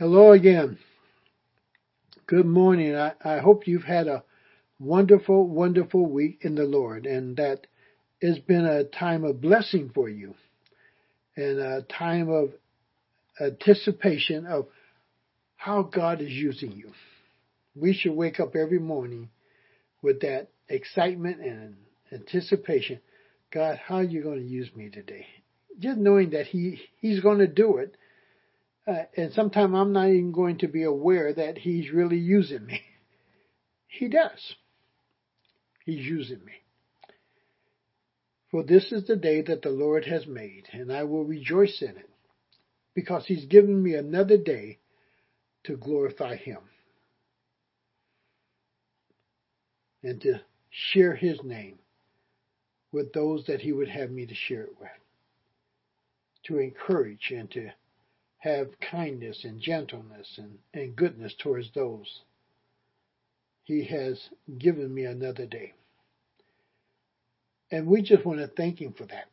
Hello again. Good morning. I, I, hope you've had a wonderful, wonderful week in the Lord and that it's been a time of blessing for you and a time of anticipation of how God is using you. We should wake up every morning with that excitement and anticipation. God, how are you going to use me today? Just knowing that He He's going to do it uh, and sometimes I'm not even going to be aware that he's really using me. He does. He's using me. For this is the day that the Lord has made, and I will rejoice in it, because he's given me another day to glorify him and to share his name with those that he would have me to share it with, to encourage and to have kindness and gentleness and, and goodness towards those. He has given me another day. And we just want to thank Him for that.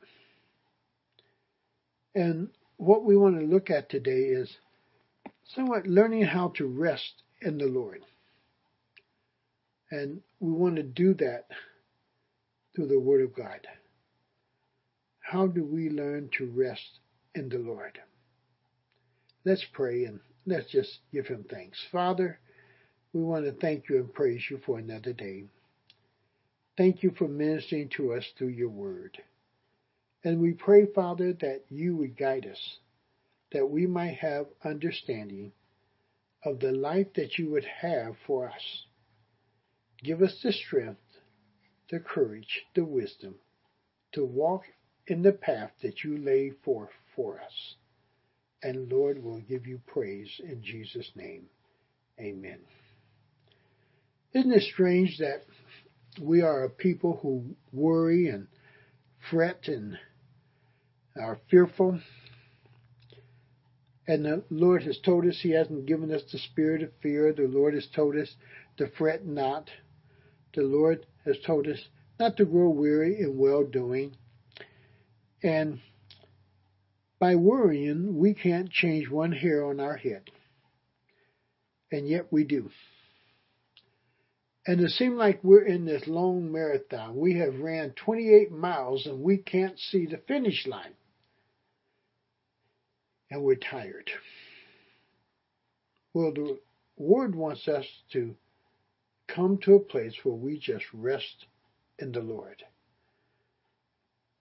And what we want to look at today is somewhat learning how to rest in the Lord. And we want to do that through the Word of God. How do we learn to rest in the Lord? Let's pray and let's just give him thanks. Father, we want to thank you and praise you for another day. Thank you for ministering to us through your word. And we pray, Father, that you would guide us, that we might have understanding of the life that you would have for us. Give us the strength, the courage, the wisdom to walk in the path that you lay forth for us and Lord will give you praise in Jesus' name. Amen. Isn't it strange that we are a people who worry and fret and are fearful? And the Lord has told us He hasn't given us the spirit of fear. The Lord has told us to fret not. The Lord has told us not to grow weary in well doing. And by worrying, we can't change one hair on our head. And yet we do. And it seems like we're in this long marathon. We have ran 28 miles and we can't see the finish line. And we're tired. Well, the Word wants us to come to a place where we just rest in the Lord.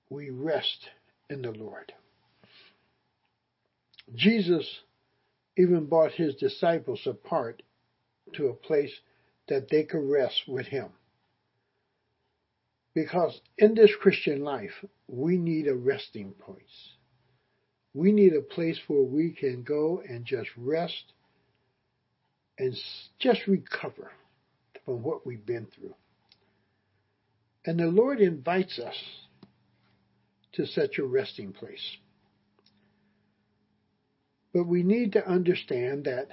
We rest in the Lord. Jesus even brought his disciples apart to a place that they could rest with him. Because in this Christian life, we need a resting place. We need a place where we can go and just rest and just recover from what we've been through. And the Lord invites us to such a resting place. But we need to understand that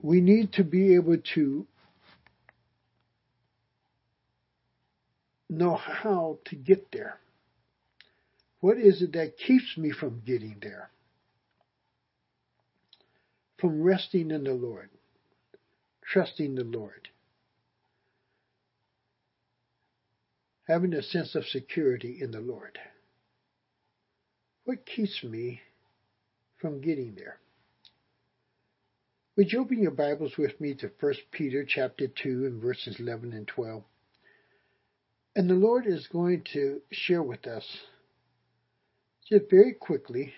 we need to be able to know how to get there. What is it that keeps me from getting there? From resting in the Lord, trusting the Lord, having a sense of security in the Lord. What keeps me from getting there. Would you open your Bibles with me to 1 Peter chapter 2 and verses 11 and 12? And the Lord is going to share with us just very quickly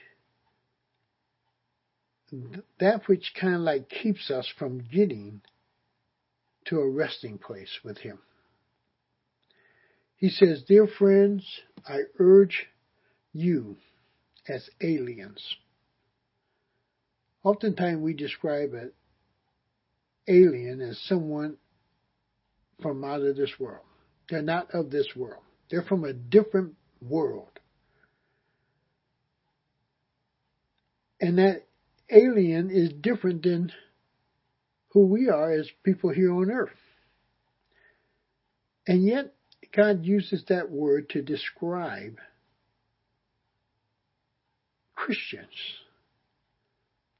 that which kind of like keeps us from getting to a resting place with Him. He says, Dear friends, I urge you as aliens Oftentimes we describe an alien as someone from out of this world. They're not of this world. They're from a different world. And that alien is different than who we are as people here on earth. And yet, God uses that word to describe Christians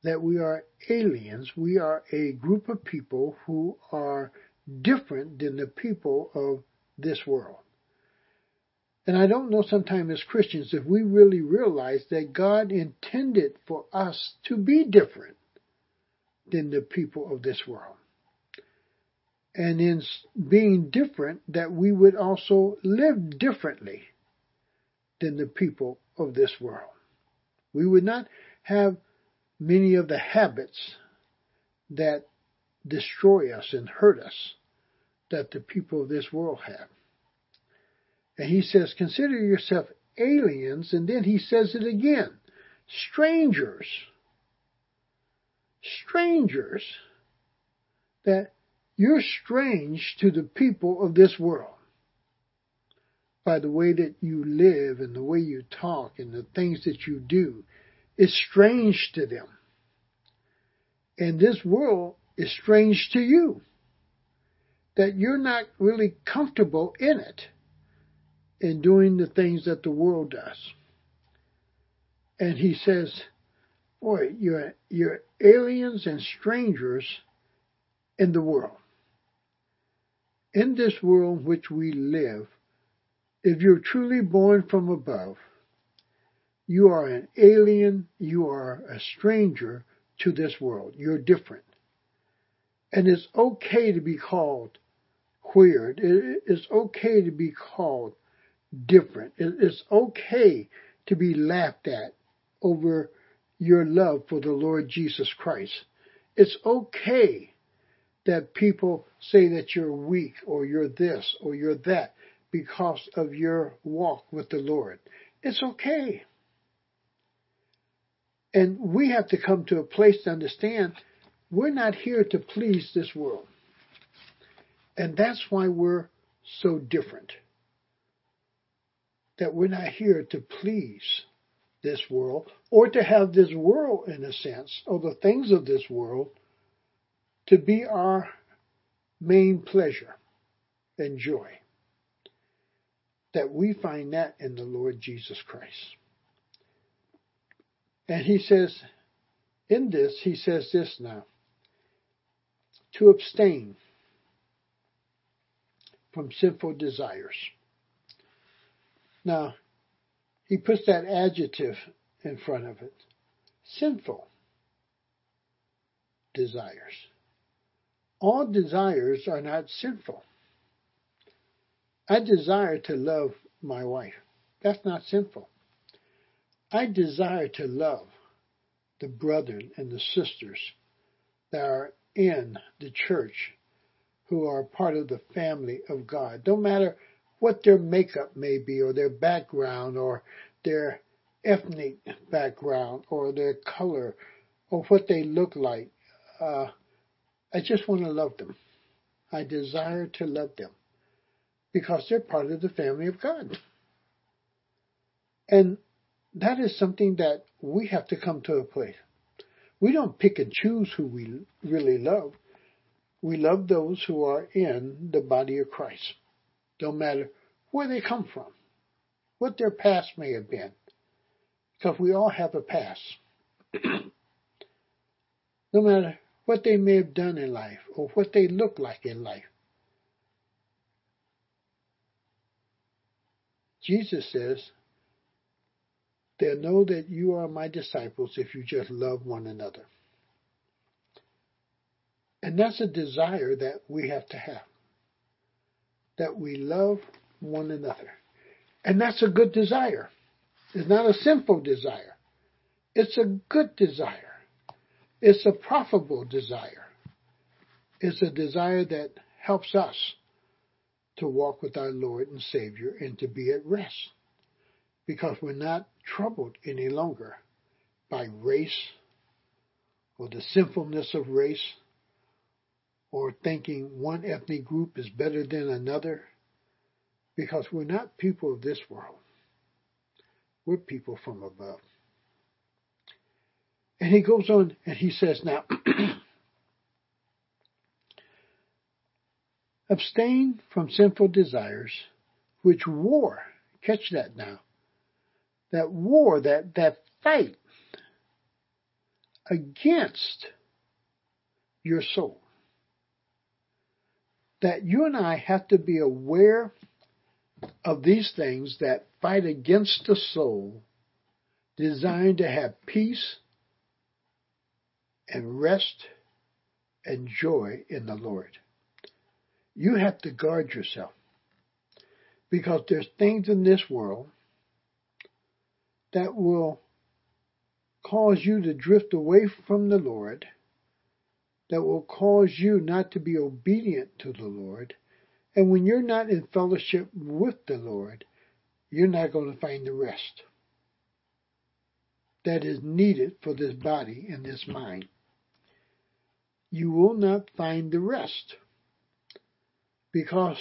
that we are aliens. We are a group of people who are different than the people of this world. And I don't know sometimes as Christians if we really realize that God intended for us to be different than the people of this world. And in being different, that we would also live differently than the people of this world. We would not have many of the habits that destroy us and hurt us that the people of this world have. And he says, consider yourself aliens, and then he says it again, strangers. Strangers. That you're strange to the people of this world by the way that you live and the way you talk and the things that you do is strange to them. And this world is strange to you. That you're not really comfortable in it in doing the things that the world does. And he says, boy, you're, you're aliens and strangers in the world. In this world in which we live, if you're truly born from above, you are an alien, you are a stranger to this world. You're different. And it's okay to be called weird. It's okay to be called different. It's okay to be laughed at over your love for the Lord Jesus Christ. It's okay that people say that you're weak or you're this or you're that because of your walk with the Lord. It's okay. And we have to come to a place to understand we're not here to please this world. And that's why we're so different. That we're not here to please this world or to have this world, in a sense, or the things of this world to be our main pleasure and joy that we find that in the Lord Jesus Christ. And he says, in this, he says this now to abstain from sinful desires. Now, he puts that adjective in front of it sinful desires. All desires are not sinful. I desire to love my wife. That's not sinful. I desire to love the brethren and the sisters that are in the church who are part of the family of God. Don't matter what their makeup may be or their background or their ethnic background or their color or what they look like. Uh, I just want to love them. I desire to love them because they're part of the family of God. And that is something that we have to come to a place. We don't pick and choose who we really love. We love those who are in the body of Christ. Don't matter where they come from, what their past may have been, because we all have a past. no matter what they may have done in life or what they look like in life. Jesus says, They'll know that you are my disciples if you just love one another. And that's a desire that we have to have. That we love one another. And that's a good desire. It's not a simple desire. It's a good desire. It's a profitable desire. It's a desire that helps us to walk with our Lord and Savior and to be at rest because we're not troubled any longer by race or the sinfulness of race or thinking one ethnic group is better than another because we're not people of this world. We're people from above. And he goes on and he says, now, Abstain from sinful desires which war, catch that now, that war, that, that fight against your soul. That you and I have to be aware of these things that fight against the soul, designed to have peace and rest and joy in the Lord. You have to guard yourself because there's things in this world that will cause you to drift away from the Lord, that will cause you not to be obedient to the Lord. And when you're not in fellowship with the Lord, you're not going to find the rest that is needed for this body and this mind. You will not find the rest because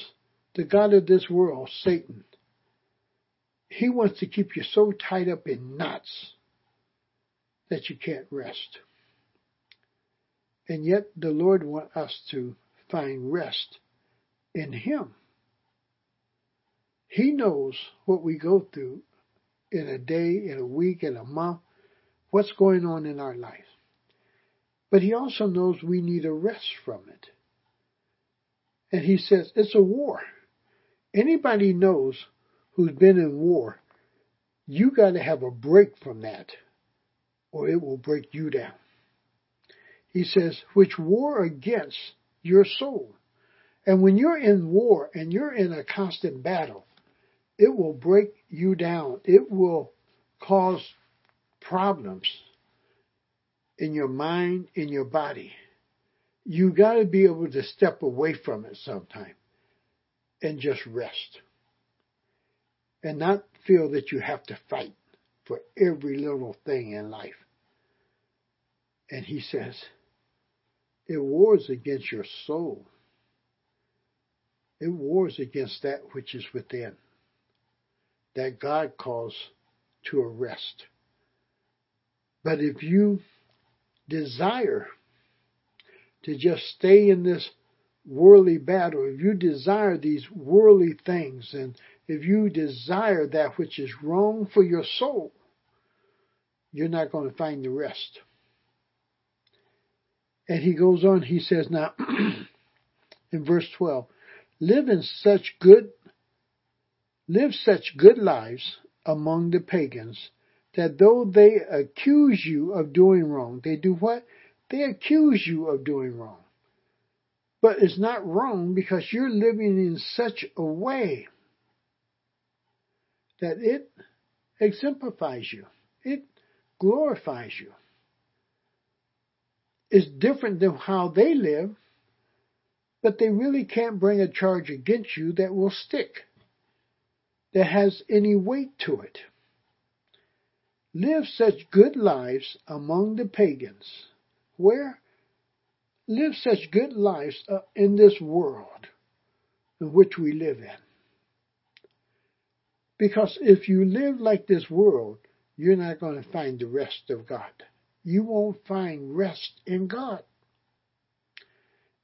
the God of this world, Satan, he wants to keep you so tied up in knots that you can't rest. And yet the Lord wants us to find rest in Him. He knows what we go through in a day, in a week, in a month, what's going on in our life. But He also knows we need a rest from it. And He says it's a war. Anybody knows who's been in war, you got to have a break from that or it will break you down. He says, which war against your soul. And when you're in war and you're in a constant battle, it will break you down. It will cause problems in your mind, in your body. You got to be able to step away from it sometime and just rest. And not feel that you have to fight for every little thing in life. And he says, it wars against your soul. It wars against that which is within, that God calls to arrest. But if you desire to just stay in this worldly battle, if you desire these worldly things, and if you desire that which is wrong for your soul, you're not going to find the rest. And he goes on, he says now in verse 12, live in such good, live such good lives among the pagans that though they accuse you of doing wrong, they do what? They accuse you of doing wrong. But it's not wrong because you're living in such a way that it exemplifies you. It glorifies you is different than how they live, but they really can't bring a charge against you that will stick, that has any weight to it. Live such good lives among the pagans. Where? Live such good lives uh, in this world in which we live in. Because if you live like this world, you're not going to find the rest of God you won't find rest in God.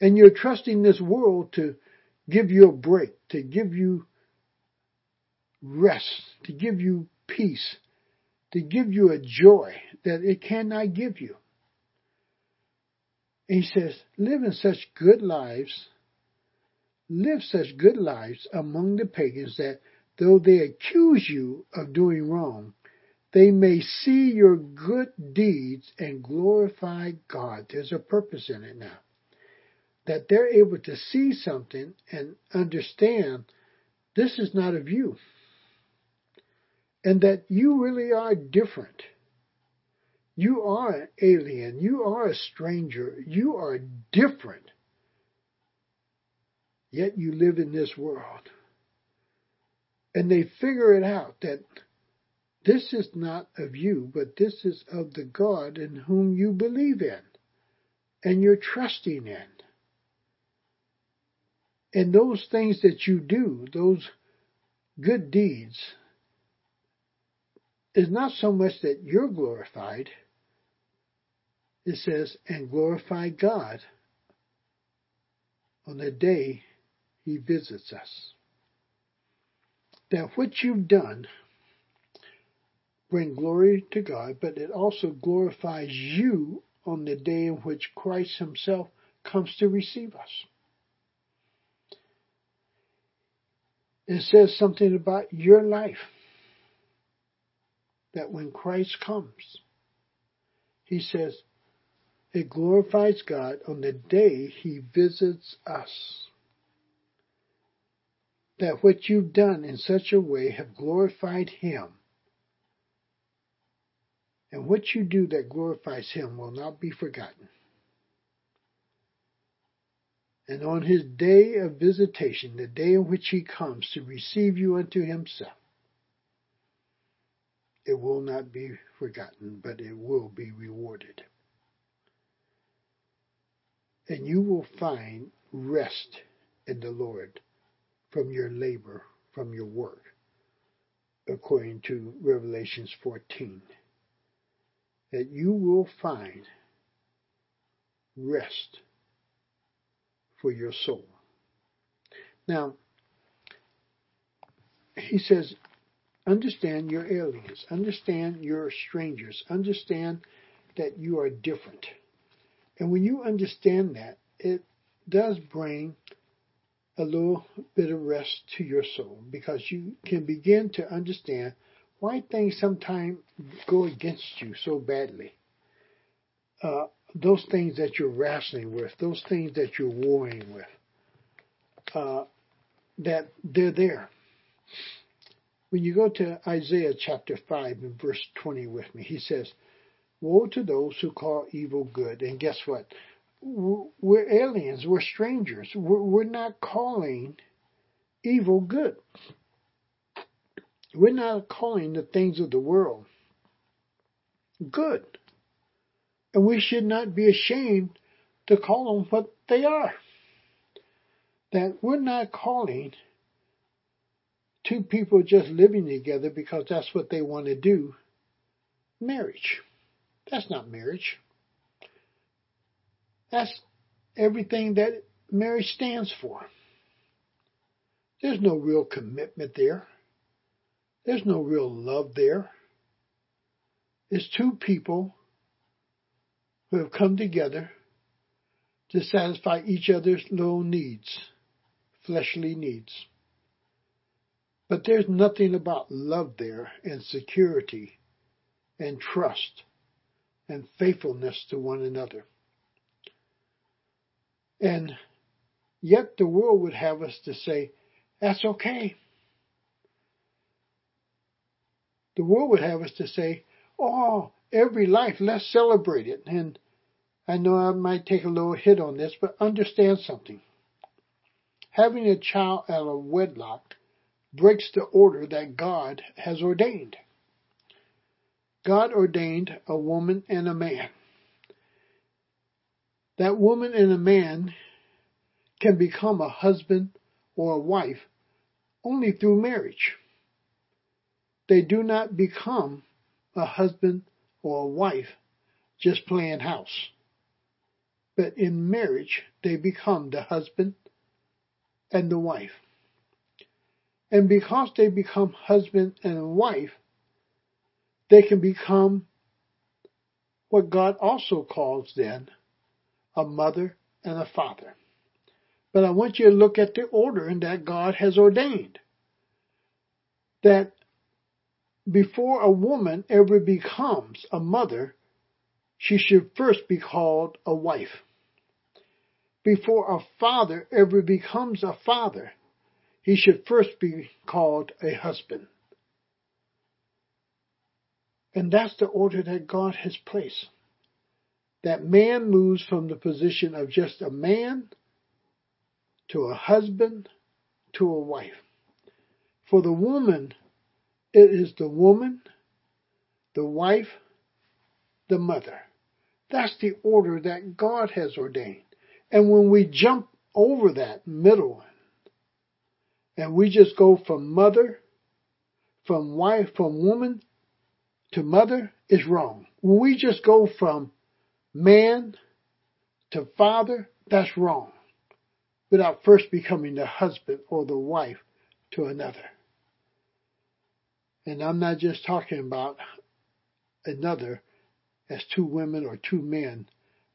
And you're trusting this world to give you a break, to give you rest, to give you peace, to give you a joy that it cannot give you. And he says, live in such good lives, live such good lives among the pagans that though they accuse you of doing wrong, they may see your good deeds and glorify God. There's a purpose in it now. That they're able to see something and understand this is not of you. And that you really are different. You are an alien. You are a stranger. You are different. Yet you live in this world. And they figure it out that this is not of you, but this is of the God in whom you believe in and you're trusting in. And those things that you do, those good deeds, is not so much that you're glorified. It says, and glorify God on the day he visits us. That what you've done bring glory to God, but it also glorifies you on the day in which Christ Himself comes to receive us. It says something about your life that when Christ comes, He says, it glorifies God on the day He visits us. That what you've done in such a way have glorified Him. And what you do that glorifies Him will not be forgotten. And on His day of visitation, the day in which He comes to receive you unto Himself, it will not be forgotten, but it will be rewarded and you will find rest in the Lord from your labor, from your work, according to Revelations 14. That you will find rest for your soul. Now, he says, understand your aliens, understand your strangers, understand that you are different. And when you understand that, it does bring a little bit of rest to your soul because you can begin to understand why things sometimes go against you so badly. Uh, those things that you're wrestling with, those things that you're warring with, uh, that they're there. When you go to Isaiah chapter 5 and verse 20 with me, he says, Woe to those who call evil good. And guess what? We're aliens. We're strangers. We're not calling evil good. We're not calling the things of the world good. And we should not be ashamed to call them what they are. That we're not calling two people just living together because that's what they want to do marriage. That's not marriage. That's everything that marriage stands for. There's no real commitment there. There's no real love there. It's two people who have come together to satisfy each other's little needs, fleshly needs. But there's nothing about love there and security and trust and faithfulness to one another. And yet the world would have us to say, that's okay. The world would have us to say, oh, every life, let's celebrate it. And I know I might take a little hit on this, but understand something. Having a child out of wedlock breaks the order that God has ordained. God ordained a woman and a man. That woman and a man can become a husband or a wife only through marriage. They do not become a husband or a wife just playing house. But in marriage, they become the husband and the wife. And because they become husband and wife, they can become what God also calls then a mother and a father. But I want you to look at the order that God has ordained. That before a woman ever becomes a mother, she should first be called a wife. Before a father ever becomes a father, he should first be called a husband. And that's the order that God has placed. That man moves from the position of just a man to a husband to a wife. For the woman, it is the woman, the wife, the mother. That's the order that God has ordained. And when we jump over that middle one, and we just go from mother, from wife, from woman to mother is wrong. When we just go from man to father, that's wrong. Without first becoming the husband or the wife to another. And I'm not just talking about another as two women or two men,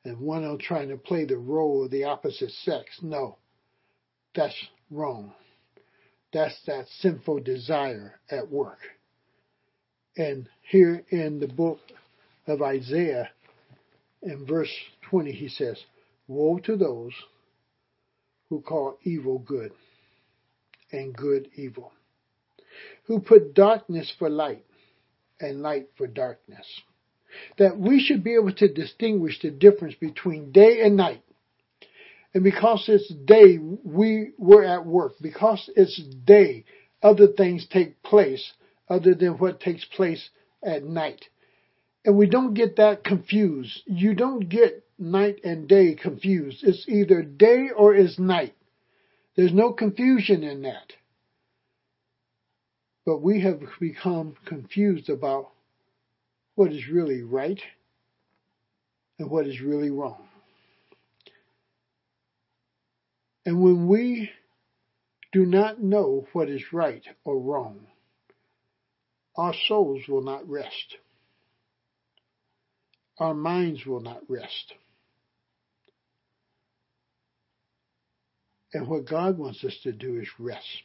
and one are trying to play the role of the opposite sex. No, that's wrong. That's that sinful desire at work. And here in the book of Isaiah, in verse 20, he says, Woe to those who call evil good and good evil, who put darkness for light and light for darkness. That we should be able to distinguish the difference between day and night. And because it's day, we were at work. Because it's day, other things take place other than what takes place at night. And we don't get that confused. You don't get night and day confused. It's either day or it's night. There's no confusion in that. But we have become confused about what is really right and what is really wrong. And when we do not know what is right or wrong, our souls will not rest. Our minds will not rest. And what God wants us to do is rest.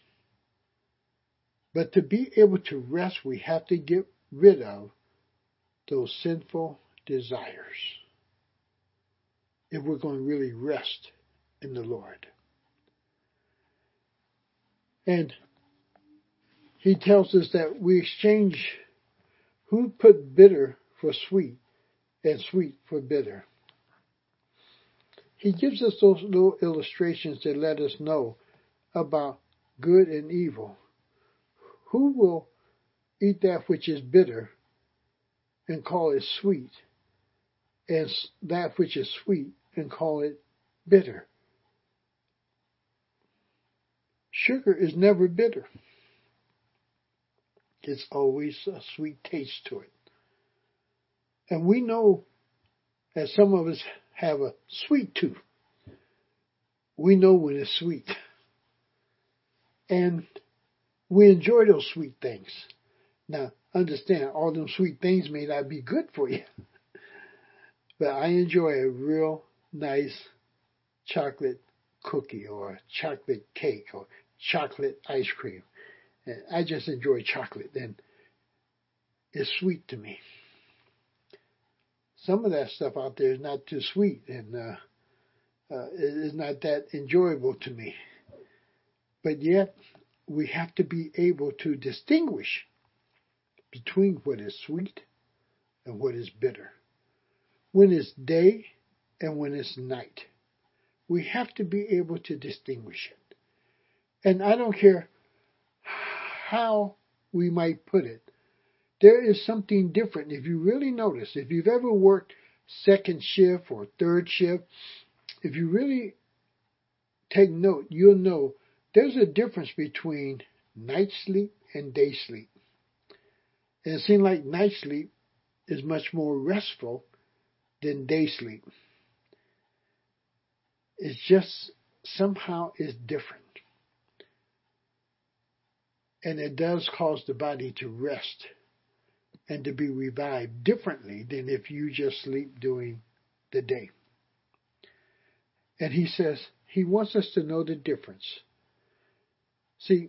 But to be able to rest, we have to get rid of those sinful desires if we're going to really rest in the Lord. And he tells us that we exchange who put bitter for sweet and sweet for bitter. He gives us those little illustrations that let us know about good and evil. Who will eat that which is bitter and call it sweet, and that which is sweet and call it bitter? Sugar is never bitter. It's always a sweet taste to it. And we know that some of us have a sweet tooth. We know when it's sweet. And we enjoy those sweet things. Now, understand, all them sweet things may not be good for you. but I enjoy a real nice chocolate cookie or chocolate cake or chocolate ice cream. And I just enjoy chocolate and it's sweet to me some of that stuff out there is not too sweet and uh, uh, not that enjoyable to me. But yet, we have to be able to distinguish between what is sweet and what is bitter. When it's day and when it's night. We have to be able to distinguish it. And I don't care how we might put it, there is something different. If you really notice, if you've ever worked second shift or third shift, if you really take note, you'll know there's a difference between night sleep and day sleep. And it seems like night sleep is much more restful than day sleep. It's just somehow is different. And it does cause the body to rest and to be revived differently than if you just sleep during the day. And he says he wants us to know the difference. See,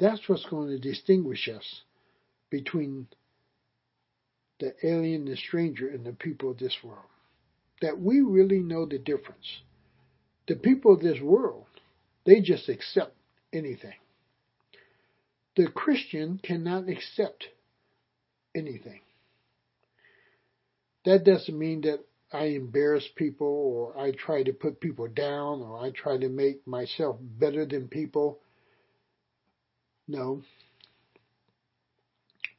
that's what's going to distinguish us between the alien, the stranger, and the people of this world. That we really know the difference. The people of this world, they just accept anything. The Christian cannot accept anything. That doesn't mean that I embarrass people or I try to put people down or I try to make myself better than people. No.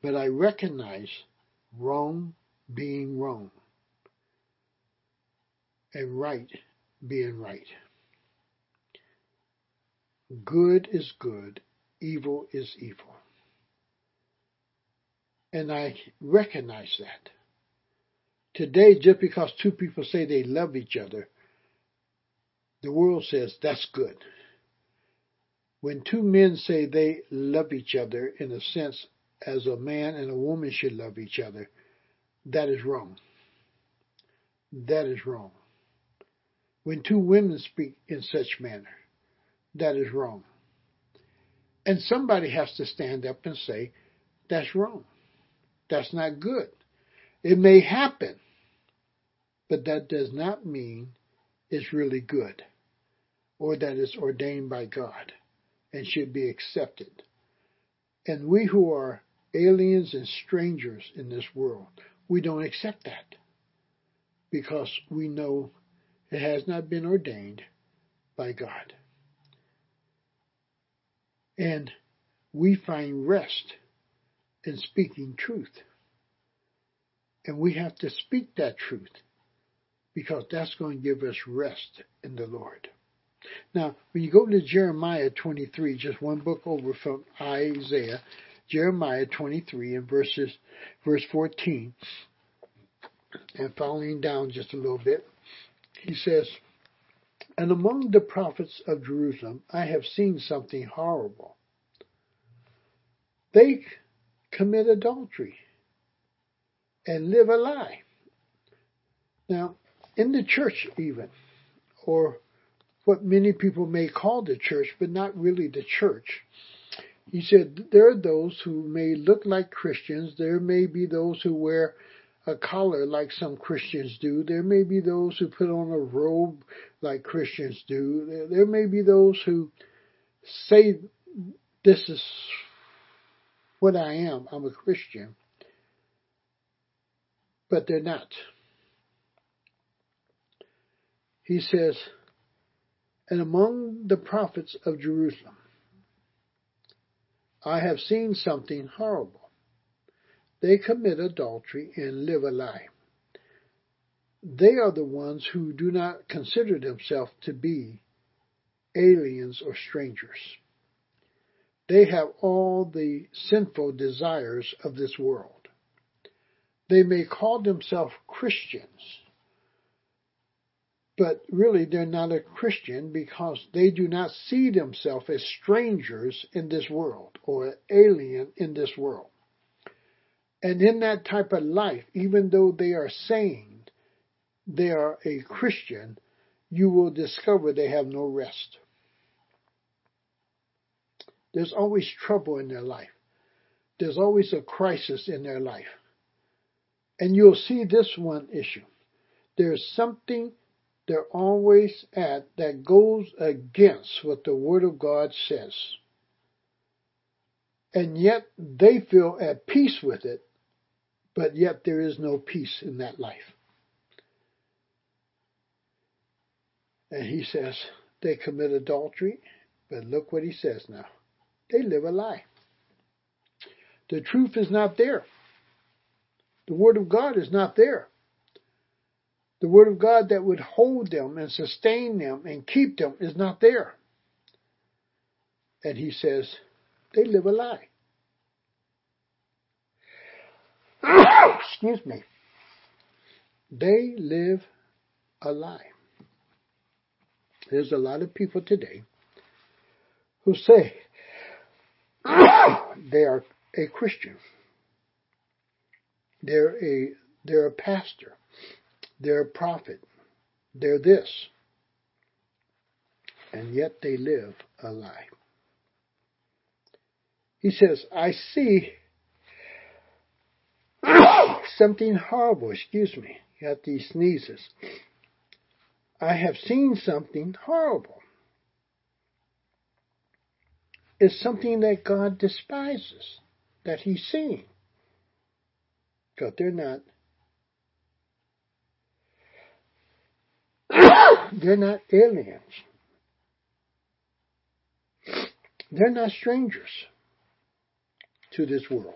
But I recognize wrong being wrong and right being right. Good is good, evil is evil. And I recognize that. Today, just because two people say they love each other, the world says that's good. When two men say they love each other in a sense as a man and a woman should love each other, that is wrong. That is wrong. When two women speak in such manner, that is wrong. And somebody has to stand up and say, that's wrong. That's not good. It may happen, but that does not mean it's really good or that it's ordained by God and should be accepted. And we who are aliens and strangers in this world, we don't accept that because we know it has not been ordained by God. And we find rest in speaking truth. And we have to speak that truth because that's going to give us rest in the Lord. Now, when you go to Jeremiah 23, just one book over from Isaiah, Jeremiah 23 and verses, verse 14, and following down just a little bit, he says, And among the prophets of Jerusalem, I have seen something horrible. They commit adultery and live a lie. Now, in the church, even, or what many people may call the church, but not really the church. He said there are those who may look like Christians. There may be those who wear a collar like some Christians do. There may be those who put on a robe like Christians do. There may be those who say, This is what I am. I'm a Christian. But they're not. He says, and among the prophets of Jerusalem, I have seen something horrible. They commit adultery and live a lie. They are the ones who do not consider themselves to be aliens or strangers. They have all the sinful desires of this world. They may call themselves Christians, but really they're not a Christian because they do not see themselves as strangers in this world or alien in this world. And in that type of life, even though they are saying they are a Christian, you will discover they have no rest. There's always trouble in their life. There's always a crisis in their life. And you'll see this one issue. There's something they're always at that goes against what the Word of God says. And yet they feel at peace with it, but yet there is no peace in that life. And he says they commit adultery, but look what he says now. They live a lie. The truth is not there. The Word of God is not there the Word of God that would hold them and sustain them and keep them is not there. And he says, they live a lie. Excuse me. They live a lie. There's a lot of people today who say they are a Christian. They're a they're a pastor. They're a prophet. They're this. And yet they live a lie. He says, I see something horrible. Excuse me. Got these sneezes. I have seen something horrible. It's something that God despises, that He's seeing. Because they're not They're not aliens. They're not strangers to this world.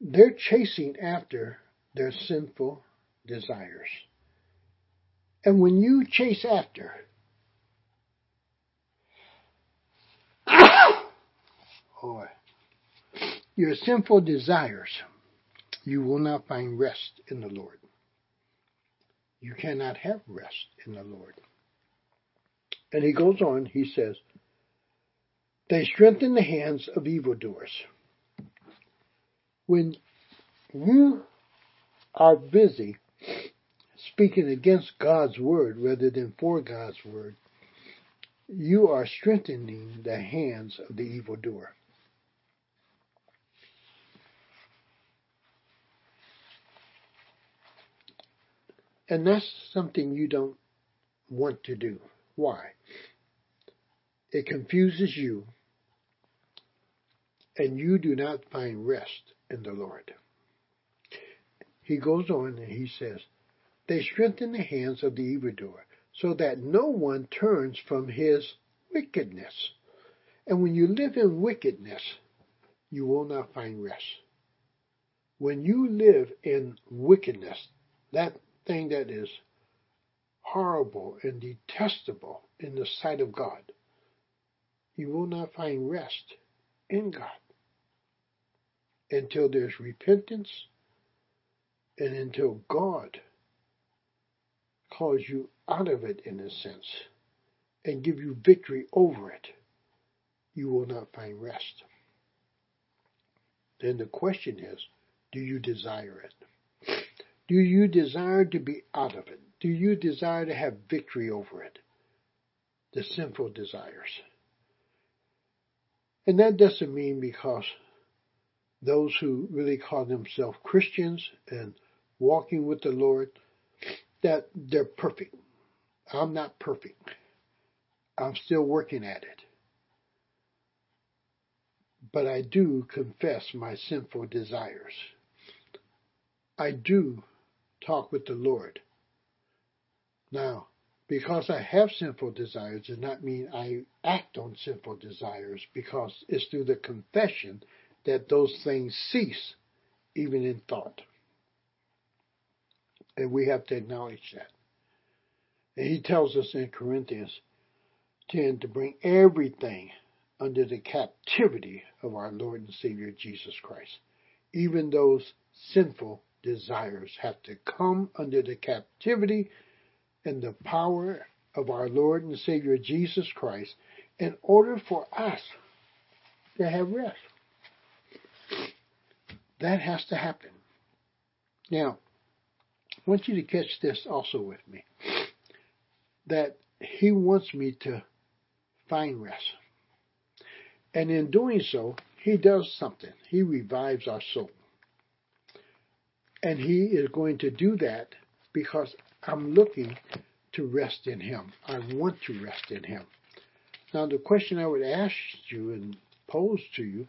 They're chasing after their sinful desires. And when you chase after your sinful desires, you will not find rest in the Lord. You cannot have rest in the Lord. And he goes on, he says, They strengthen the hands of evildoers. When, you are busy speaking against God's word rather than for God's word, you are strengthening the hands of the evildoer. And that's something you don't want to do. Why? It confuses you, and you do not find rest in the Lord. He goes on and he says, They strengthen the hands of the evildoer, so that no one turns from his wickedness. And when you live in wickedness, you will not find rest. When you live in wickedness, that thing that is horrible and detestable in the sight of God, you will not find rest in God until there's repentance and until God calls you out of it in a sense and give you victory over it, you will not find rest. Then the question is, do you desire it? Do you desire to be out of it? Do you desire to have victory over it? The sinful desires. And that doesn't mean because those who really call themselves Christians and walking with the Lord, that they're perfect. I'm not perfect. I'm still working at it. But I do confess my sinful desires. I do talk with the Lord. Now, because I have sinful desires does not mean I act on sinful desires because it's through the confession that those things cease, even in thought. And we have to acknowledge that. And he tells us in Corinthians 10 to bring everything under the captivity of our Lord and Savior Jesus Christ. Even those sinful desires have to come under the captivity and the power of our Lord and Savior Jesus Christ in order for us to have rest. That has to happen. Now, I want you to catch this also with me. That he wants me to find rest. And in doing so, he does something. He revives our soul. And he is going to do that because I'm looking to rest in him. I want to rest in him. Now, the question I would ask you and pose to you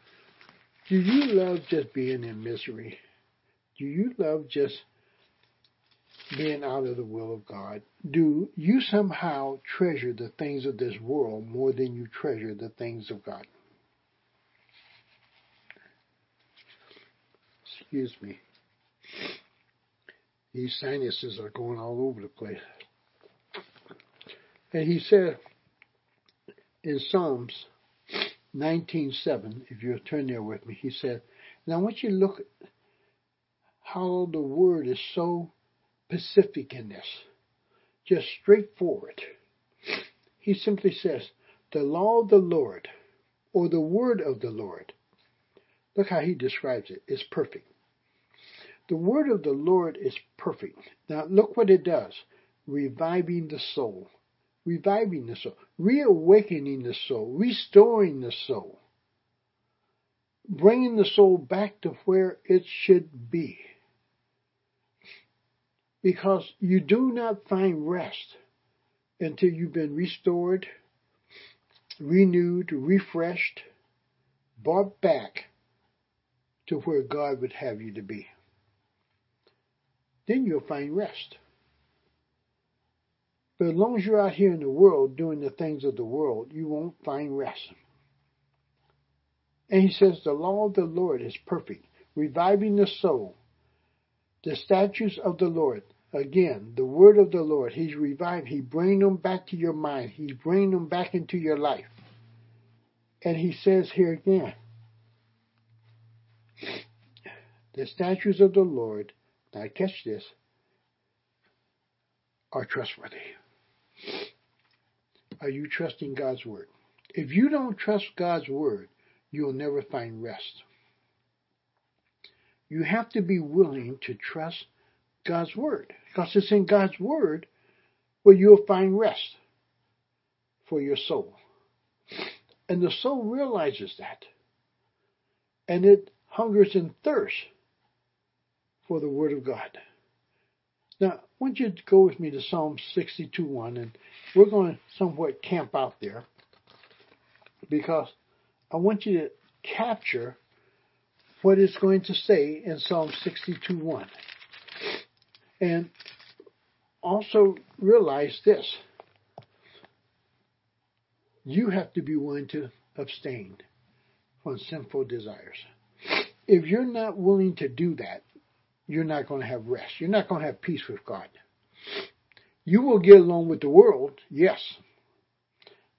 do you love just being in misery? Do you love just being out of the will of God? Do you somehow treasure the things of this world more than you treasure the things of God? Excuse me. These sinuses are going all over the place. And he said in Psalms 19.7, if you'll turn there with me, he said, now I want you to look how the word is so pacific in this, just straightforward. He simply says, the law of the Lord, or the word of the Lord, look how he describes it, it, is perfect. The word of the Lord is perfect. Now look what it does, reviving the soul reviving the soul, reawakening the soul, restoring the soul, bringing the soul back to where it should be. Because you do not find rest until you've been restored, renewed, refreshed, brought back to where God would have you to be. Then you'll find rest. But as long as you're out here in the world doing the things of the world, you won't find rest. And he says, the law of the Lord is perfect, reviving the soul. The statutes of the Lord, again, the word of the Lord, he's revived. He bringing them back to your mind. He bringing them back into your life. And he says here again, the statutes of the Lord, now catch this, are trustworthy. Are you trusting God's word? If you don't trust God's word, you'll never find rest. you have to be willing to trust God's Word. Because it's in God's Word where you'll find rest for your soul. And the soul realizes that. And it hungers and thirsts for the Word of God. Now, I want you to go with me to Psalm 62 1, and we're going to somewhat camp out there because I want you to capture what it's going to say in Psalm 62 1. And also realize this you have to be willing to abstain from sinful desires. If you're not willing to do that, you're not going to have rest. You're not going to have peace with God. You will get along with the world, yes.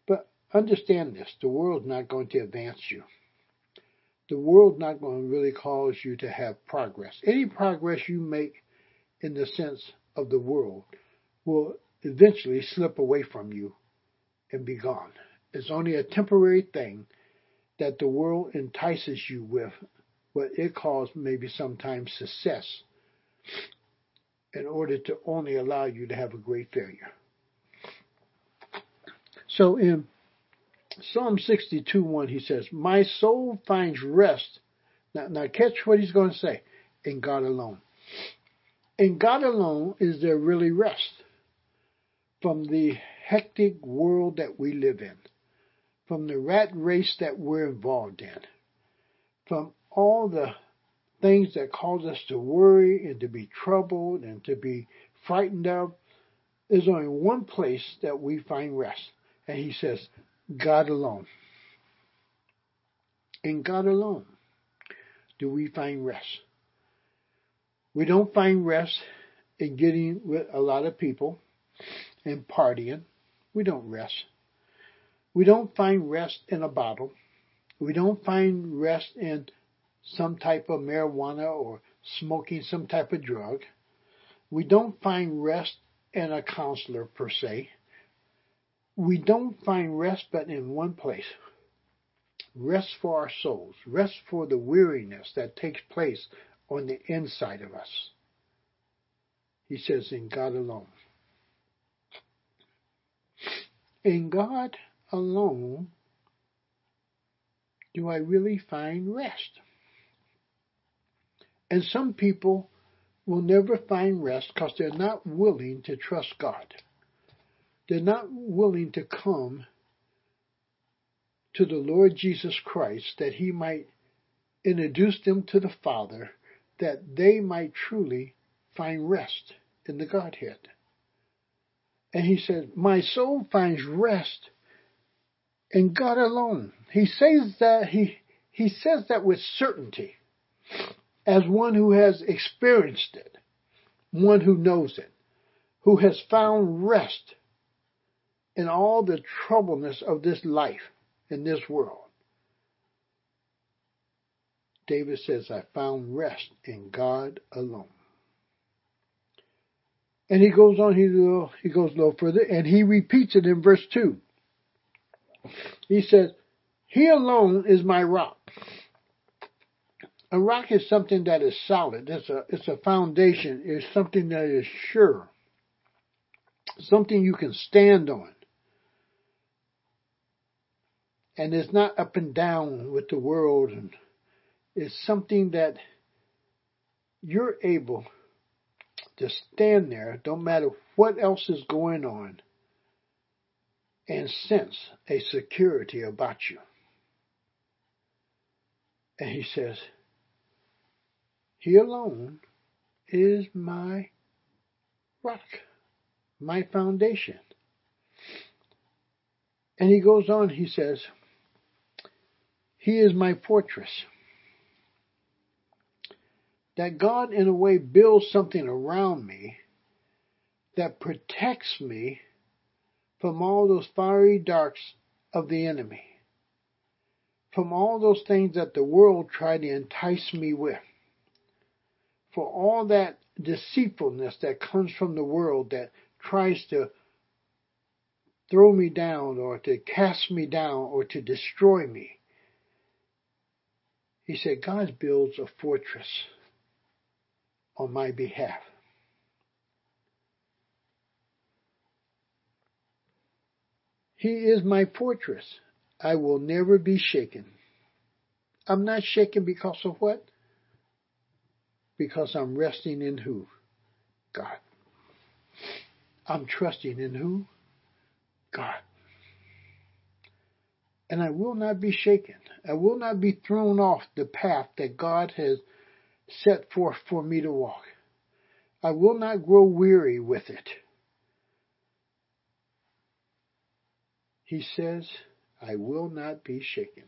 But understand this the world's not going to advance you. The world's not going to really cause you to have progress. Any progress you make in the sense of the world will eventually slip away from you and be gone. It's only a temporary thing that the world entices you with what it calls maybe sometimes success in order to only allow you to have a great failure. So in Psalm 62 1, he says, My soul finds rest. Now, now catch what he's going to say in God alone. In God alone is there really rest from the hectic world that we live in, from the rat race that we're involved in, from all the things that cause us to worry and to be troubled and to be frightened of. There's only one place that we find rest, and he says, God alone. In God alone do we find rest. We don't find rest in getting with a lot of people and partying. We don't rest. We don't find rest in a bottle. We don't find rest in some type of marijuana or smoking some type of drug. We don't find rest in a counselor per se. We don't find rest but in one place. Rest for our souls. Rest for the weariness that takes place on the inside of us. He says, in God alone. In God alone do I really find rest. And some people will never find rest because they're not willing to trust God. They're not willing to come to the Lord Jesus Christ that he might introduce them to the Father that they might truly find rest in the Godhead. And he said, My soul finds rest in God alone. He says that he he says that with certainty, as one who has experienced it, one who knows it, who has found rest in all the troubleness of this life, in this world. David says, I found rest in God alone. And he goes on, he, he goes a little further, and he repeats it in verse 2. He says, He alone is my rock. A rock is something that is solid. It's a, it's a foundation. It's something that is sure. Something you can stand on. And it's not up and down with the world and is something that you're able to stand there, don't matter what else is going on, and sense a security about you. And he says, He alone is my rock, my foundation. And he goes on, he says, He is my fortress that God, in a way, builds something around me that protects me from all those fiery darts of the enemy, from all those things that the world tried to entice me with, for all that deceitfulness that comes from the world that tries to throw me down or to cast me down or to destroy me. He said, God builds a fortress on my behalf. He is my fortress. I will never be shaken. I'm not shaken because of what? Because I'm resting in who? God. I'm trusting in who? God. And I will not be shaken. I will not be thrown off the path that God has set forth for me to walk. I will not grow weary with it. He says, I will not be shaken.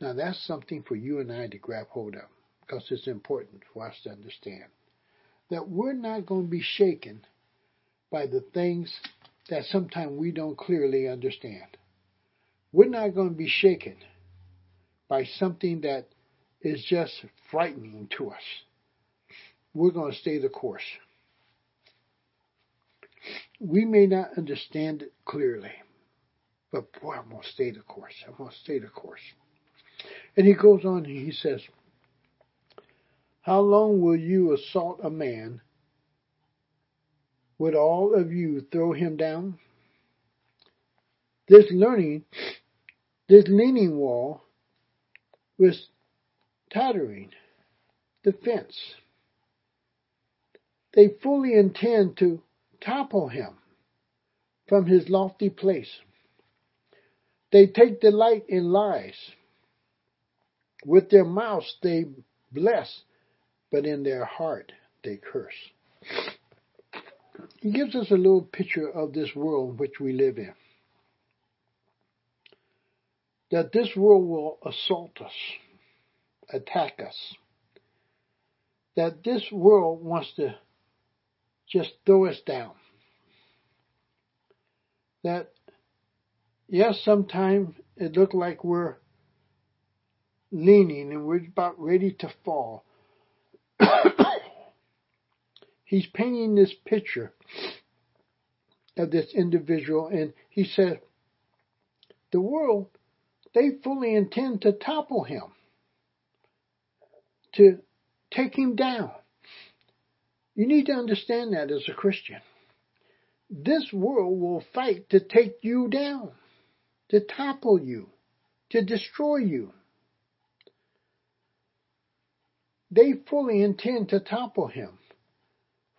Now that's something for you and I to grab hold of because it's important for us to understand that we're not going to be shaken by the things that sometimes we don't clearly understand. We're not going to be shaken by something that is just frightening to us. We're going to stay the course. We may not understand it clearly, but boy, I'm going to stay the course. I'm going to stay the course. And he goes on and he says, How long will you assault a man? Would all of you throw him down? This learning, this leaning wall was tottering the fence. They fully intend to topple him from his lofty place. They take delight in lies. With their mouths they bless, but in their heart they curse. He gives us a little picture of this world which we live in. That this world will assault us, attack us. That this world wants to just throw us down. That yes, sometimes it looked like we're leaning and we're about ready to fall. He's painting this picture of this individual and he said, the world, they fully intend to topple him, to take him down. You need to understand that as a Christian. This world will fight to take you down to topple you, to destroy you. They fully intend to topple him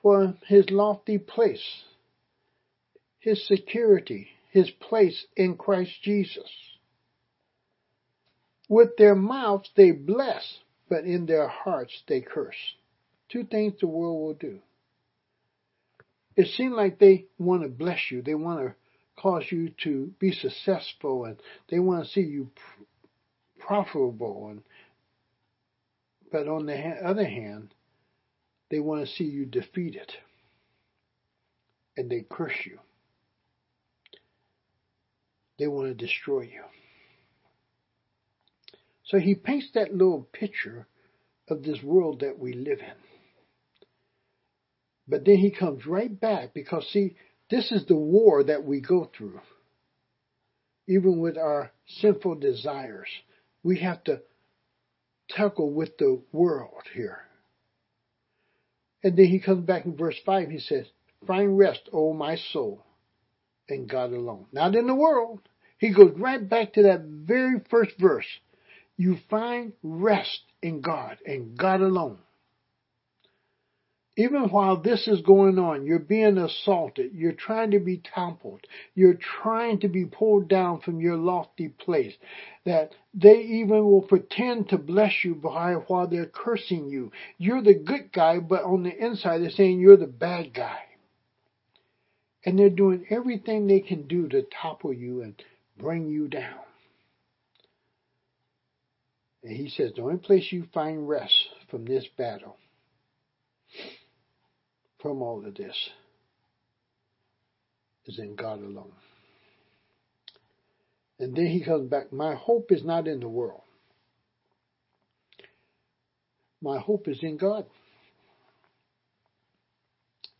for his lofty place, his security, his place in Christ Jesus. With their mouths they bless, but in their hearts they curse. Two things the world will do. It seems like they want to bless you. They want to cause you to be successful and they want to see you profitable and but on the other hand they want to see you defeated and they curse you they want to destroy you so he paints that little picture of this world that we live in but then he comes right back because see this is the war that we go through. Even with our sinful desires, we have to tackle with the world here. And then he comes back in verse 5, he says, Find rest, O my soul, in God alone. Not in the world. He goes right back to that very first verse. You find rest in God and God alone. Even while this is going on, you're being assaulted, you're trying to be toppled, you're trying to be pulled down from your lofty place, that they even will pretend to bless you while they're cursing you. You're the good guy, but on the inside they're saying you're the bad guy. And they're doing everything they can do to topple you and bring you down. And he says, the only place you find rest from this battle from all of this is in God alone. And then he comes back, my hope is not in the world. My hope is in God.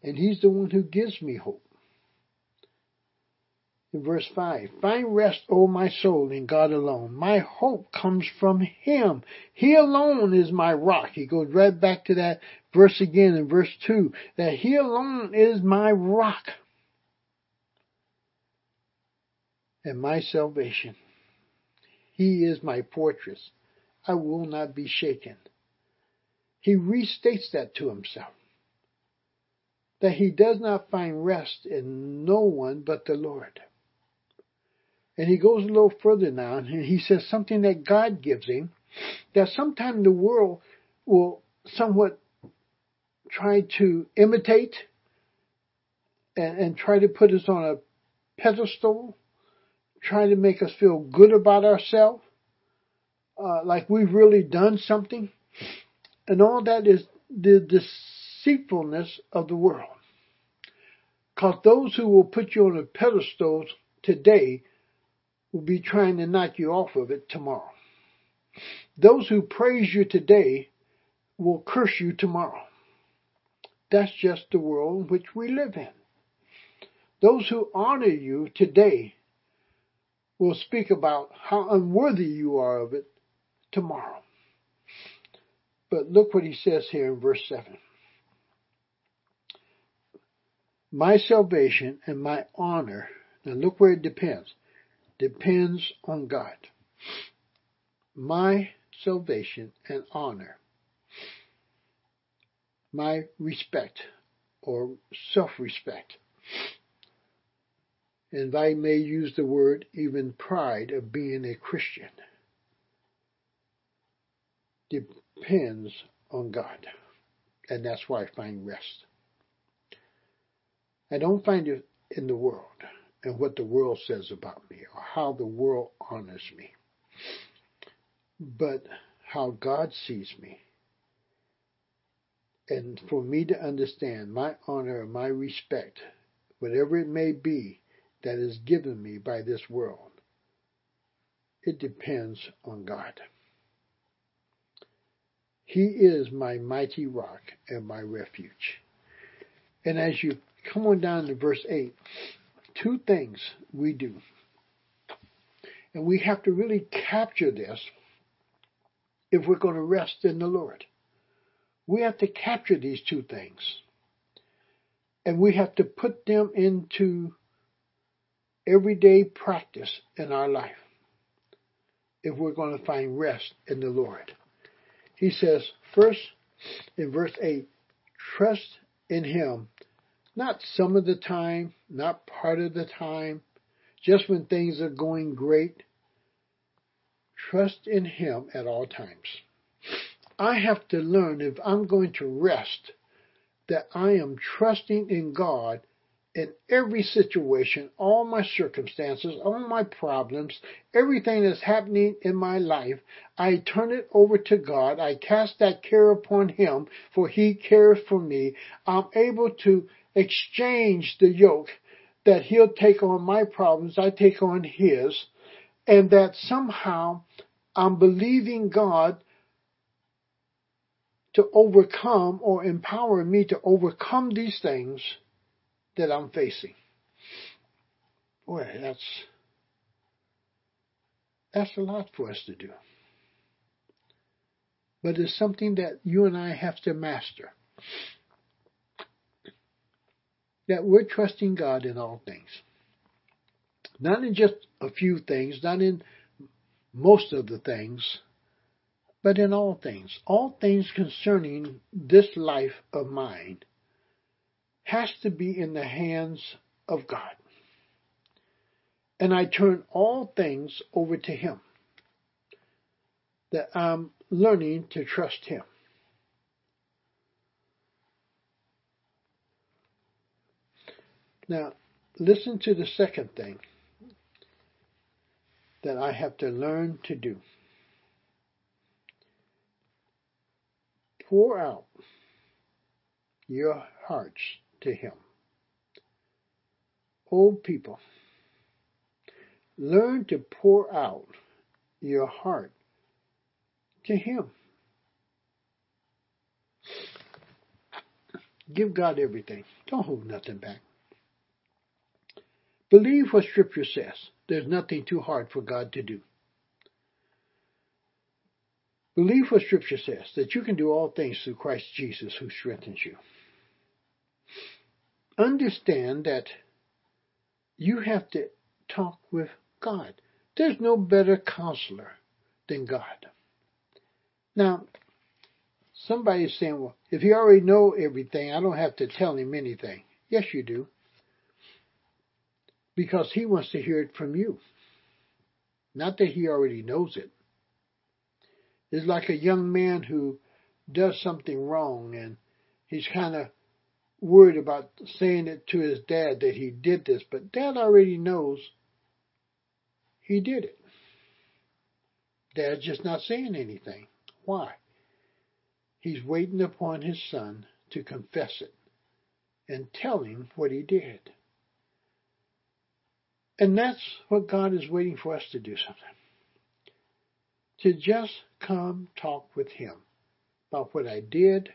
And he's the one who gives me hope. In verse 5, Find rest, O my soul, in God alone. My hope comes from Him. He alone is my rock. He goes right back to that verse again in verse 2, that He alone is my rock and my salvation. He is my fortress. I will not be shaken. He restates that to himself. That he does not find rest in no one but the Lord. And he goes a little further now, and he says something that God gives him, that sometimes the world will somewhat try to imitate and, and try to put us on a pedestal, try to make us feel good about ourselves, uh, like we've really done something. And all that is the deceitfulness of the world. Because those who will put you on a pedestal today will be trying to knock you off of it tomorrow. Those who praise you today will curse you tomorrow. That's just the world in which we live in. Those who honor you today will speak about how unworthy you are of it tomorrow. But look what he says here in verse 7. My salvation and my honor, now look where it depends depends on God. My salvation and honor, my respect or self-respect, and I may use the word even pride of being a Christian, depends on God. And that's why I find rest. I don't find it in the world and what the world says about me or how the world honors me, but how God sees me. And for me to understand my honor my respect, whatever it may be that is given me by this world, it depends on God. He is my mighty rock and my refuge. And as you come on down to verse 8, two things we do. And we have to really capture this if we're going to rest in the Lord. We have to capture these two things. And we have to put them into everyday practice in our life if we're going to find rest in the Lord. He says, first in verse 8, trust in Him not some of the time, not part of the time, just when things are going great. Trust in Him at all times. I have to learn if I'm going to rest that I am trusting in God in every situation, all my circumstances, all my problems, everything that's happening in my life, I turn it over to God. I cast that care upon Him, for He cares for me. I'm able to exchange the yoke that he'll take on my problems, I take on his, and that somehow I'm believing God to overcome or empower me to overcome these things that I'm facing. Boy, that's that's a lot for us to do. But it's something that you and I have to master that we're trusting God in all things. Not in just a few things, not in most of the things, but in all things. All things concerning this life of mine has to be in the hands of God. And I turn all things over to Him. That I'm learning to trust Him. Now, listen to the second thing that I have to learn to do. Pour out your hearts to Him. Old people, learn to pour out your heart to Him. Give God everything. Don't hold nothing back. Believe what Scripture says. There's nothing too hard for God to do. Believe what Scripture says, that you can do all things through Christ Jesus who strengthens you. Understand that you have to talk with God. There's no better counselor than God. Now, somebody's saying, well, if you already know everything, I don't have to tell him anything. Yes, you do. Because he wants to hear it from you. Not that he already knows it. It's like a young man who does something wrong and he's kind of worried about saying it to his dad that he did this, but dad already knows he did it. Dad's just not saying anything. Why? He's waiting upon his son to confess it and tell him what he did. And that's what God is waiting for us to do sometimes. To just come talk with Him about what I did,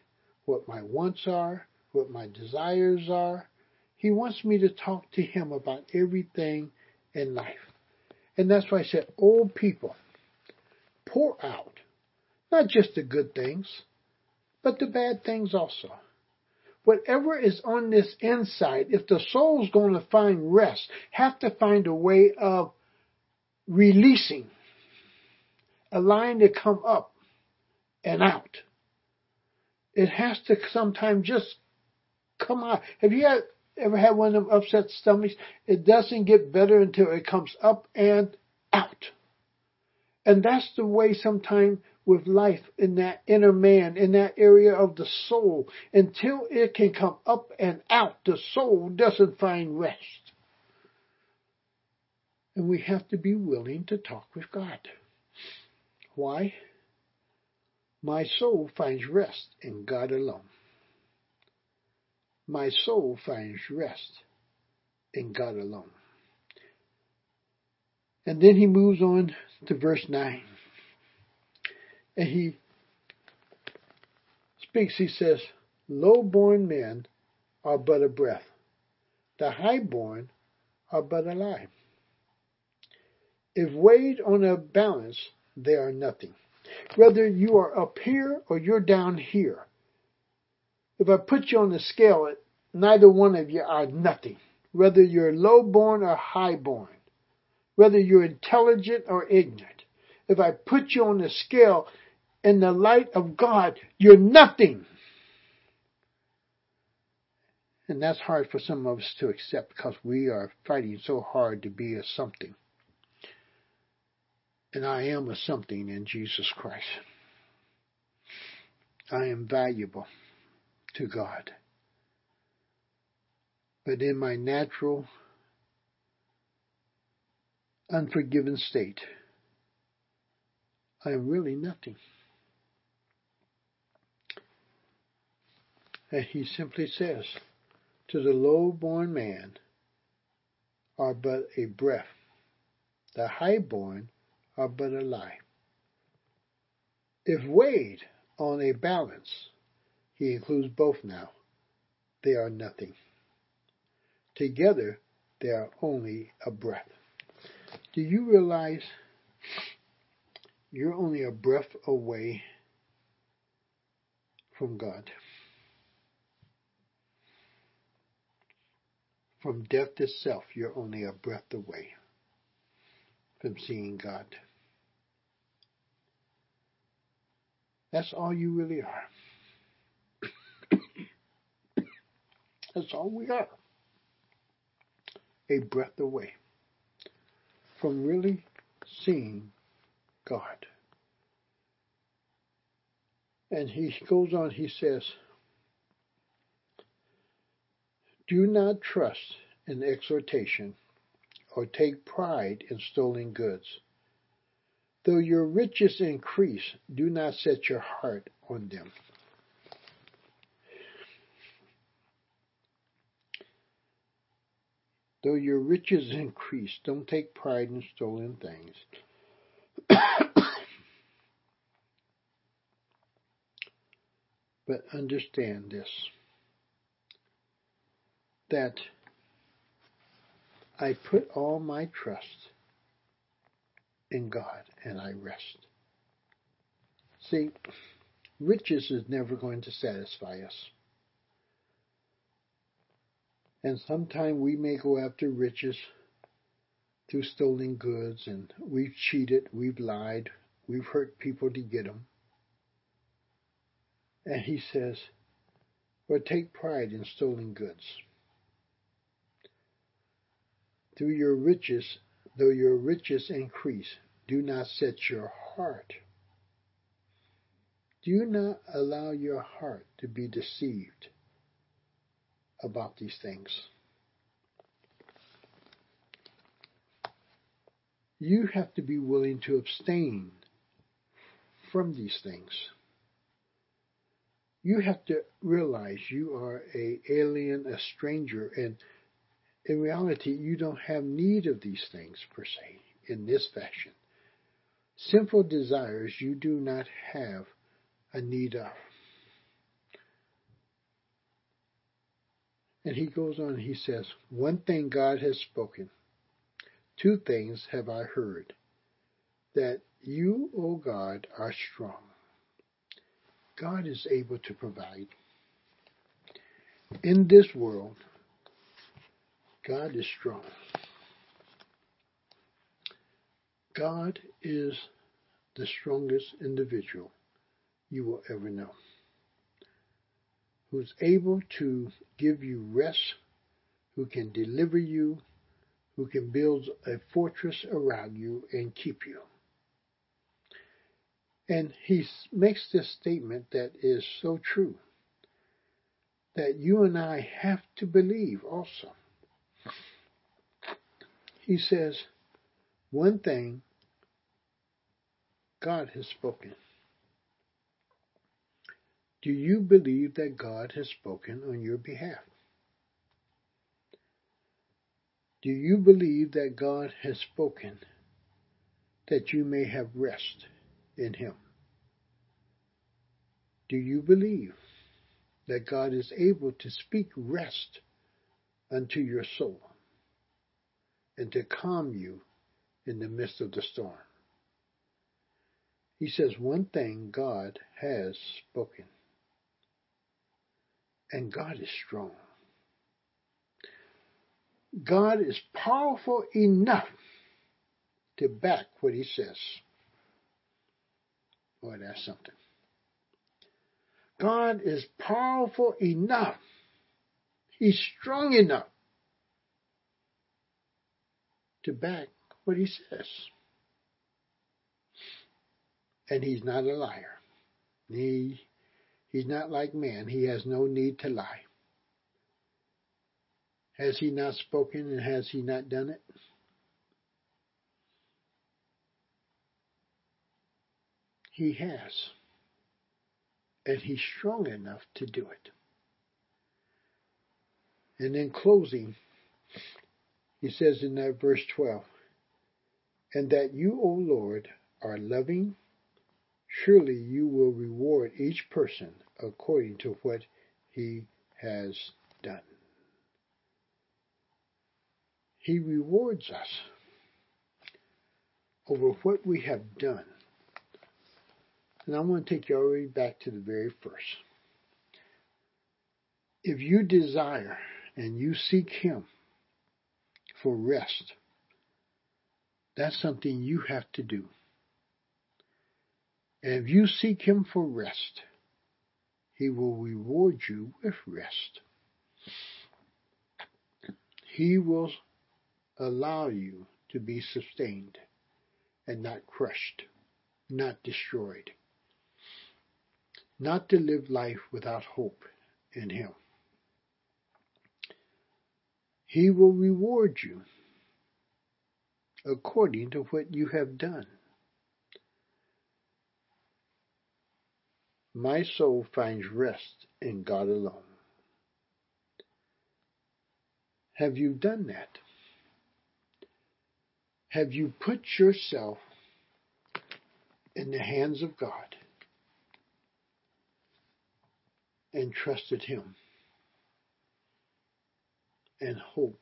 what my wants are, what my desires are. He wants me to talk to Him about everything in life. And that's why I said, old people, pour out not just the good things, but the bad things also. Whatever is on this inside, if the soul's going to find rest, have to find a way of releasing, allowing to come up and out. It has to sometimes just come out. Have you ever had one of them upset stomachs? It doesn't get better until it comes up and out. And that's the way sometimes with life in that inner man, in that area of the soul. Until it can come up and out, the soul doesn't find rest. And we have to be willing to talk with God. Why? My soul finds rest in God alone. My soul finds rest in God alone. And then he moves on to verse 9. And he speaks, he says, Low born men are but a breath, the high born are but a lie. If weighed on a balance, they are nothing. Whether you are up here or you're down here, if I put you on the scale, neither one of you are nothing. Whether you're low born or high born, whether you're intelligent or ignorant, if I put you on the scale in the light of God, you're nothing. And that's hard for some of us to accept because we are fighting so hard to be a something. And I am a something in Jesus Christ. I am valuable to God. But in my natural, unforgiven state, I am really nothing. And he simply says, To the low born man are but a breath, the high born are but a lie. If weighed on a balance, he includes both now, they are nothing. Together, they are only a breath. Do you realize you're only a breath away from God? From death itself, you're only a breath away from seeing God. That's all you really are. That's all we are. A breath away from really seeing God. And he goes on, he says, Do not trust in exhortation or take pride in stolen goods. Though your riches increase, do not set your heart on them. Though your riches increase, don't take pride in stolen things. but understand this that I put all my trust in God and I rest. See, riches is never going to satisfy us. And sometimes we may go after riches through stolen goods and we've cheated, we've lied, we've hurt people to get them. And he says, or take pride in stolen goods. Through your riches, though your riches increase, do not set your heart. Do not allow your heart to be deceived about these things. You have to be willing to abstain from these things. You have to realize you are a alien, a stranger, and in reality, you don't have need of these things per se in this fashion. Sinful desires you do not have a need of. And he goes on, he says, One thing God has spoken, two things have I heard, that you, O God, are strong. God is able to provide. In this world, God is strong. God is the strongest individual you will ever know, who's able to give you rest, who can deliver you, who can build a fortress around you and keep you. And he makes this statement that is so true that you and I have to believe also. He says, one thing God has spoken. Do you believe that God has spoken on your behalf? Do you believe that God has spoken that you may have rest in Him? Do you believe that God is able to speak rest unto your soul and to calm you in the midst of the storm? He says one thing God has spoken. And God is strong. God is powerful enough to back what he says. Boy, that's something. God is powerful enough. He's strong enough to back what he says. And he's not a liar. He He's not like man. He has no need to lie. Has he not spoken and has he not done it? He has. And he's strong enough to do it. And in closing, he says in that verse 12, and that you, O Lord, are loving surely you will reward each person according to what he has done. He rewards us over what we have done. And I want to take you way back to the very first. If you desire and you seek Him for rest, that's something you have to do. And if you seek him for rest, he will reward you with rest. He will allow you to be sustained and not crushed, not destroyed, not to live life without hope in him. He will reward you according to what you have done. My soul finds rest in God alone. Have you done that? Have you put yourself in the hands of God and trusted Him and hope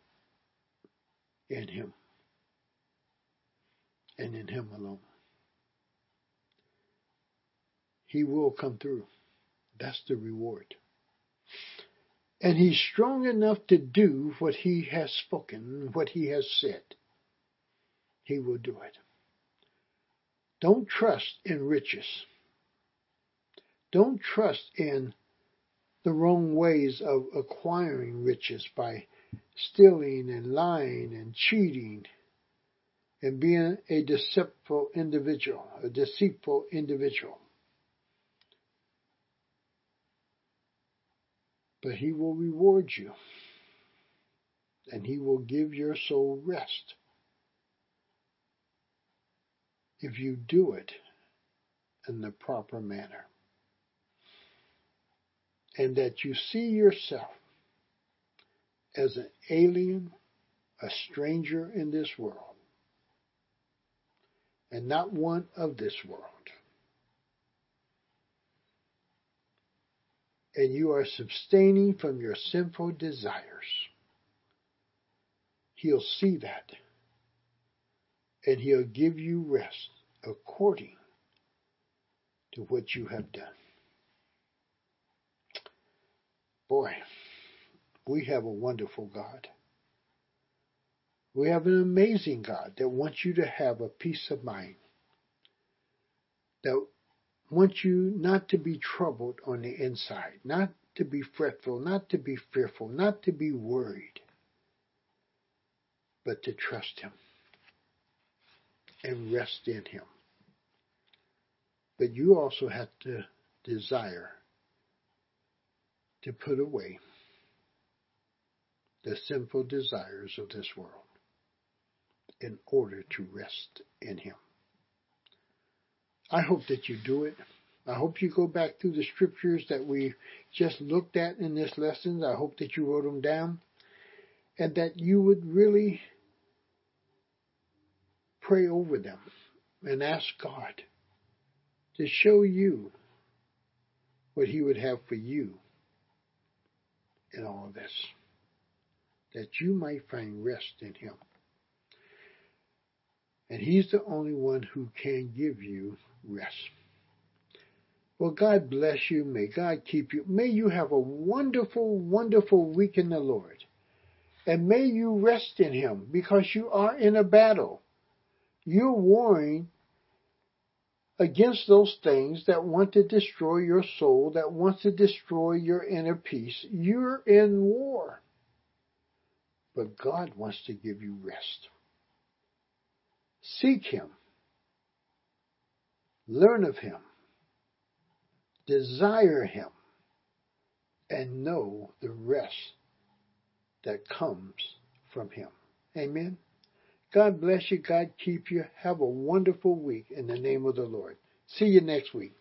in Him and in Him alone. He will come through. That's the reward. And He's strong enough to do what He has spoken, what He has said. He will do it. Don't trust in riches. Don't trust in the wrong ways of acquiring riches by stealing and lying and cheating and being a deceitful individual, a deceitful individual. But he will reward you and he will give your soul rest if you do it in the proper manner. And that you see yourself as an alien, a stranger in this world, and not one of this world. And you are sustaining from your sinful desires. He'll see that and he'll give you rest according to what you have done. Boy, we have a wonderful God. We have an amazing God that wants you to have a peace of mind, that wants you not to be troubled on the inside, not to be fretful, not to be fearful, not to be worried, but to trust Him and rest in Him. But you also have to desire to put away the sinful desires of this world in order to rest in Him. I hope that you do it. I hope you go back through the scriptures that we just looked at in this lesson. I hope that you wrote them down and that you would really pray over them and ask God to show you what He would have for you in all of this, that you might find rest in Him. And He's the only one who can give you rest. Well, God bless you. May God keep you. May you have a wonderful, wonderful week in the Lord. And may you rest in Him because you are in a battle. You're warring against those things that want to destroy your soul, that want to destroy your inner peace. You're in war. But God wants to give you rest. Seek Him. Learn of Him. Desire Him. And know the rest that comes from Him. Amen. God bless you. God keep you. Have a wonderful week in the name of the Lord. See you next week.